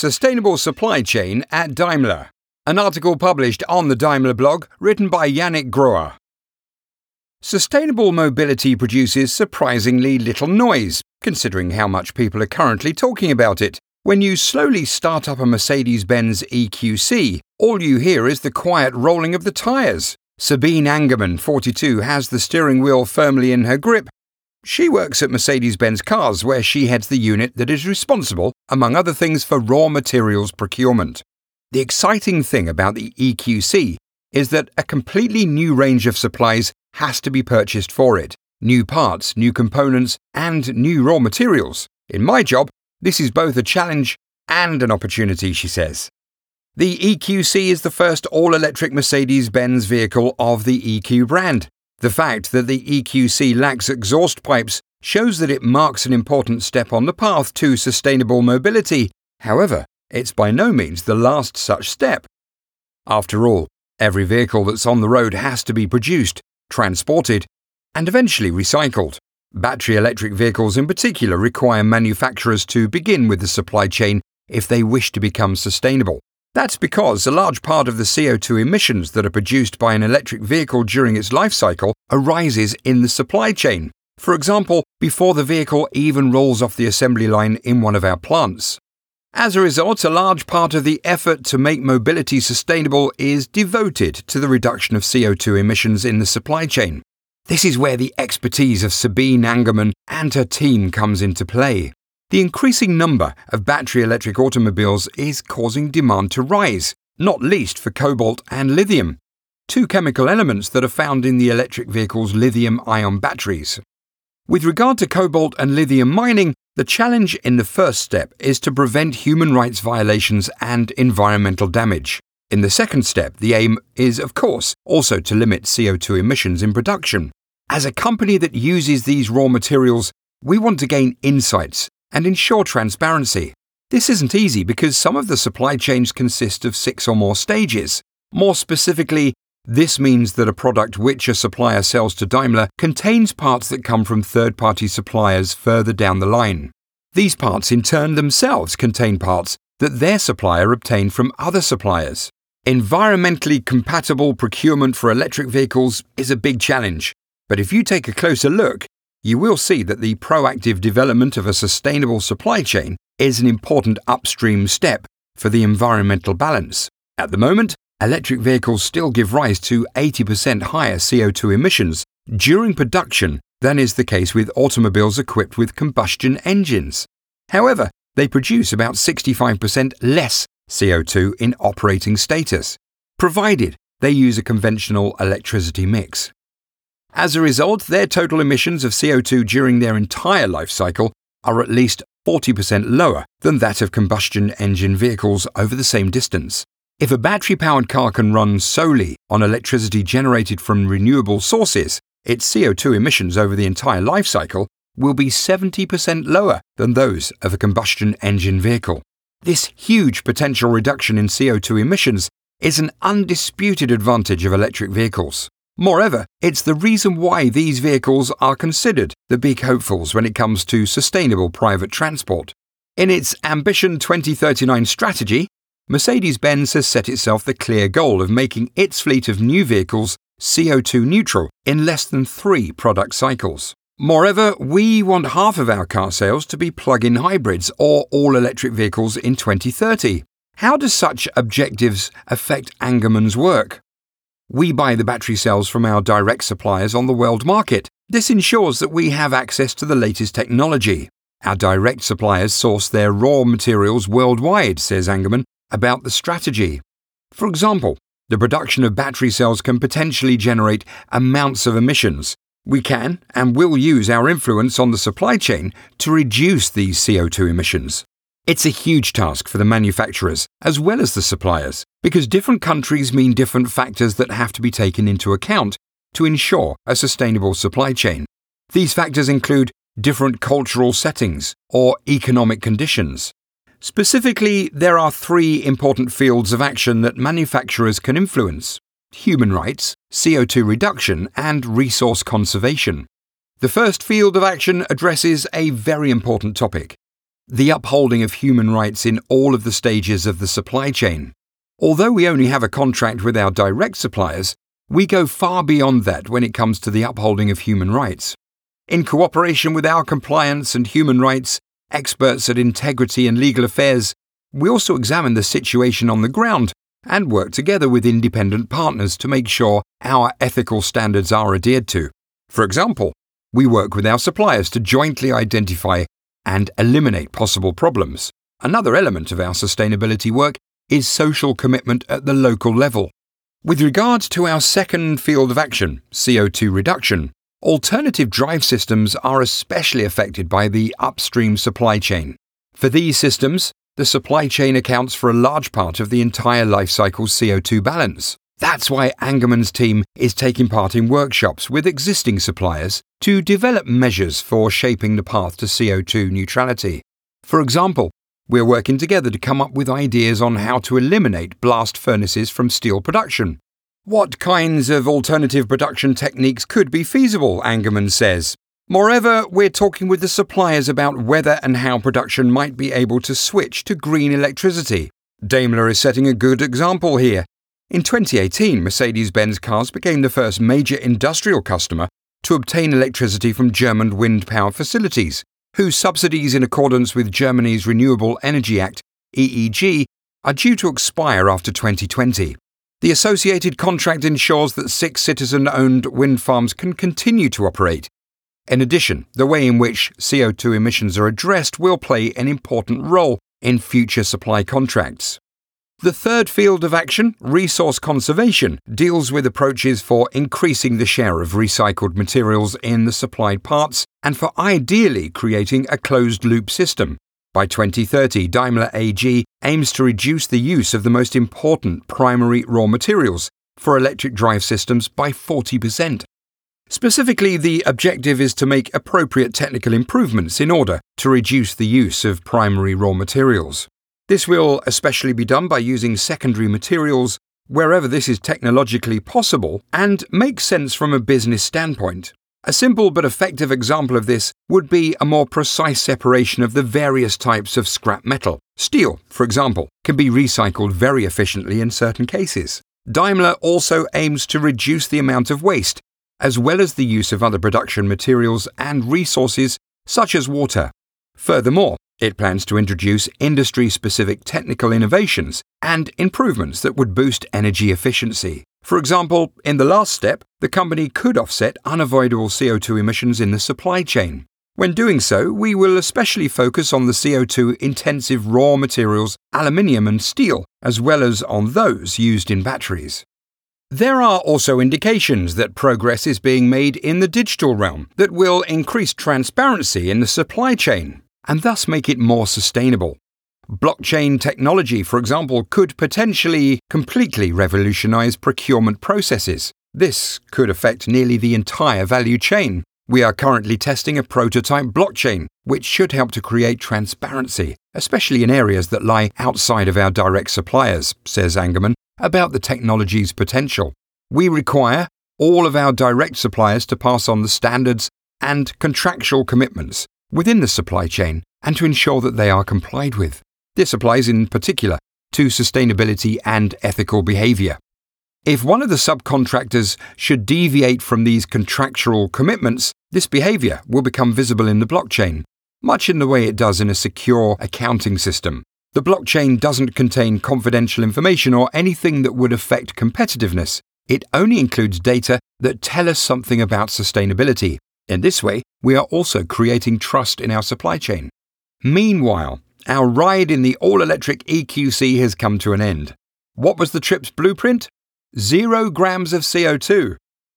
Sustainable Supply Chain at Daimler. An article published on the Daimler blog written by Yannick Groer. Sustainable mobility produces surprisingly little noise, considering how much people are currently talking about it. When you slowly start up a Mercedes Benz EQC, all you hear is the quiet rolling of the tyres. Sabine Angermann, 42, has the steering wheel firmly in her grip. She works at Mercedes Benz Cars, where she heads the unit that is responsible, among other things, for raw materials procurement. The exciting thing about the EQC is that a completely new range of supplies has to be purchased for it new parts, new components, and new raw materials. In my job, this is both a challenge and an opportunity, she says. The EQC is the first all electric Mercedes Benz vehicle of the EQ brand. The fact that the EQC lacks exhaust pipes shows that it marks an important step on the path to sustainable mobility. However, it's by no means the last such step. After all, every vehicle that's on the road has to be produced, transported, and eventually recycled. Battery electric vehicles in particular require manufacturers to begin with the supply chain if they wish to become sustainable. That's because a large part of the CO2 emissions that are produced by an electric vehicle during its life cycle arises in the supply chain. For example, before the vehicle even rolls off the assembly line in one of our plants. As a result, a large part of the effort to make mobility sustainable is devoted to the reduction of CO2 emissions in the supply chain. This is where the expertise of Sabine Angermann and her team comes into play. The increasing number of battery electric automobiles is causing demand to rise, not least for cobalt and lithium, two chemical elements that are found in the electric vehicle's lithium ion batteries. With regard to cobalt and lithium mining, the challenge in the first step is to prevent human rights violations and environmental damage. In the second step, the aim is, of course, also to limit CO2 emissions in production. As a company that uses these raw materials, we want to gain insights and ensure transparency. This isn't easy because some of the supply chains consist of six or more stages. More specifically, this means that a product which a supplier sells to Daimler contains parts that come from third party suppliers further down the line. These parts, in turn, themselves contain parts that their supplier obtained from other suppliers. Environmentally compatible procurement for electric vehicles is a big challenge, but if you take a closer look, you will see that the proactive development of a sustainable supply chain is an important upstream step for the environmental balance. At the moment, electric vehicles still give rise to 80% higher CO2 emissions during production than is the case with automobiles equipped with combustion engines. However, they produce about 65% less CO2 in operating status, provided they use a conventional electricity mix. As a result, their total emissions of CO2 during their entire life cycle are at least 40% lower than that of combustion engine vehicles over the same distance. If a battery powered car can run solely on electricity generated from renewable sources, its CO2 emissions over the entire life cycle will be 70% lower than those of a combustion engine vehicle. This huge potential reduction in CO2 emissions is an undisputed advantage of electric vehicles. Moreover, it's the reason why these vehicles are considered the big hopefuls when it comes to sustainable private transport. In its Ambition 2039 strategy, Mercedes Benz has set itself the clear goal of making its fleet of new vehicles CO2 neutral in less than three product cycles. Moreover, we want half of our car sales to be plug in hybrids or all electric vehicles in 2030. How do such objectives affect Angermann's work? We buy the battery cells from our direct suppliers on the world market. This ensures that we have access to the latest technology. Our direct suppliers source their raw materials worldwide, says Angermann, about the strategy. For example, the production of battery cells can potentially generate amounts of emissions. We can and will use our influence on the supply chain to reduce these CO2 emissions. It's a huge task for the manufacturers as well as the suppliers because different countries mean different factors that have to be taken into account to ensure a sustainable supply chain. These factors include different cultural settings or economic conditions. Specifically, there are three important fields of action that manufacturers can influence human rights, CO2 reduction, and resource conservation. The first field of action addresses a very important topic the upholding of human rights in all of the stages of the supply chain. Although we only have a contract with our direct suppliers, we go far beyond that when it comes to the upholding of human rights. In cooperation with our compliance and human rights experts at integrity and legal affairs, we also examine the situation on the ground and work together with independent partners to make sure our ethical standards are adhered to. For example, we work with our suppliers to jointly identify and eliminate possible problems. Another element of our sustainability work is social commitment at the local level. With regards to our second field of action, CO2 reduction, alternative drive systems are especially affected by the upstream supply chain. For these systems, the supply chain accounts for a large part of the entire life cycle CO2 balance. That's why Angermann's team is taking part in workshops with existing suppliers to develop measures for shaping the path to CO2 neutrality. For example, we're working together to come up with ideas on how to eliminate blast furnaces from steel production. What kinds of alternative production techniques could be feasible, Angermann says. Moreover, we're talking with the suppliers about whether and how production might be able to switch to green electricity. Daimler is setting a good example here. In 2018, Mercedes Benz cars became the first major industrial customer to obtain electricity from German wind power facilities whose subsidies in accordance with Germany's Renewable Energy Act, EEG, are due to expire after 2020. The associated contract ensures that six citizen owned wind farms can continue to operate. In addition, the way in which CO2 emissions are addressed will play an important role in future supply contracts. The third field of action, resource conservation, deals with approaches for increasing the share of recycled materials in the supplied parts and for ideally creating a closed loop system. By 2030, Daimler AG aims to reduce the use of the most important primary raw materials for electric drive systems by 40%. Specifically, the objective is to make appropriate technical improvements in order to reduce the use of primary raw materials. This will especially be done by using secondary materials wherever this is technologically possible and makes sense from a business standpoint. A simple but effective example of this would be a more precise separation of the various types of scrap metal. Steel, for example, can be recycled very efficiently in certain cases. Daimler also aims to reduce the amount of waste, as well as the use of other production materials and resources such as water. Furthermore, it plans to introduce industry specific technical innovations and improvements that would boost energy efficiency. For example, in the last step, the company could offset unavoidable CO2 emissions in the supply chain. When doing so, we will especially focus on the CO2 intensive raw materials, aluminium and steel, as well as on those used in batteries. There are also indications that progress is being made in the digital realm that will increase transparency in the supply chain and thus make it more sustainable. Blockchain technology, for example, could potentially completely revolutionize procurement processes. This could affect nearly the entire value chain. We are currently testing a prototype blockchain, which should help to create transparency, especially in areas that lie outside of our direct suppliers, says Angermann, about the technology's potential. We require all of our direct suppliers to pass on the standards and contractual commitments within the supply chain and to ensure that they are complied with. This applies in particular to sustainability and ethical behavior. If one of the subcontractors should deviate from these contractual commitments, this behavior will become visible in the blockchain, much in the way it does in a secure accounting system. The blockchain doesn't contain confidential information or anything that would affect competitiveness. It only includes data that tell us something about sustainability, in this way, we are also creating trust in our supply chain. Meanwhile, our ride in the all electric EQC has come to an end. What was the trip's blueprint? Zero grams of CO2,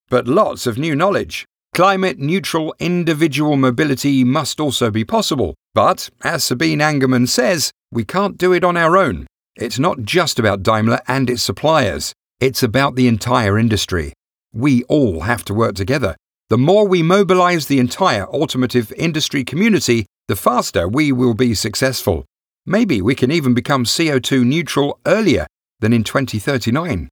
but lots of new knowledge. Climate neutral individual mobility must also be possible, but as Sabine Angermann says, we can't do it on our own. It's not just about Daimler and its suppliers, it's about the entire industry. We all have to work together the more we mobilize the entire automotive industry community, the faster we will be successful. Maybe we can even become CO2 neutral earlier than in 2039.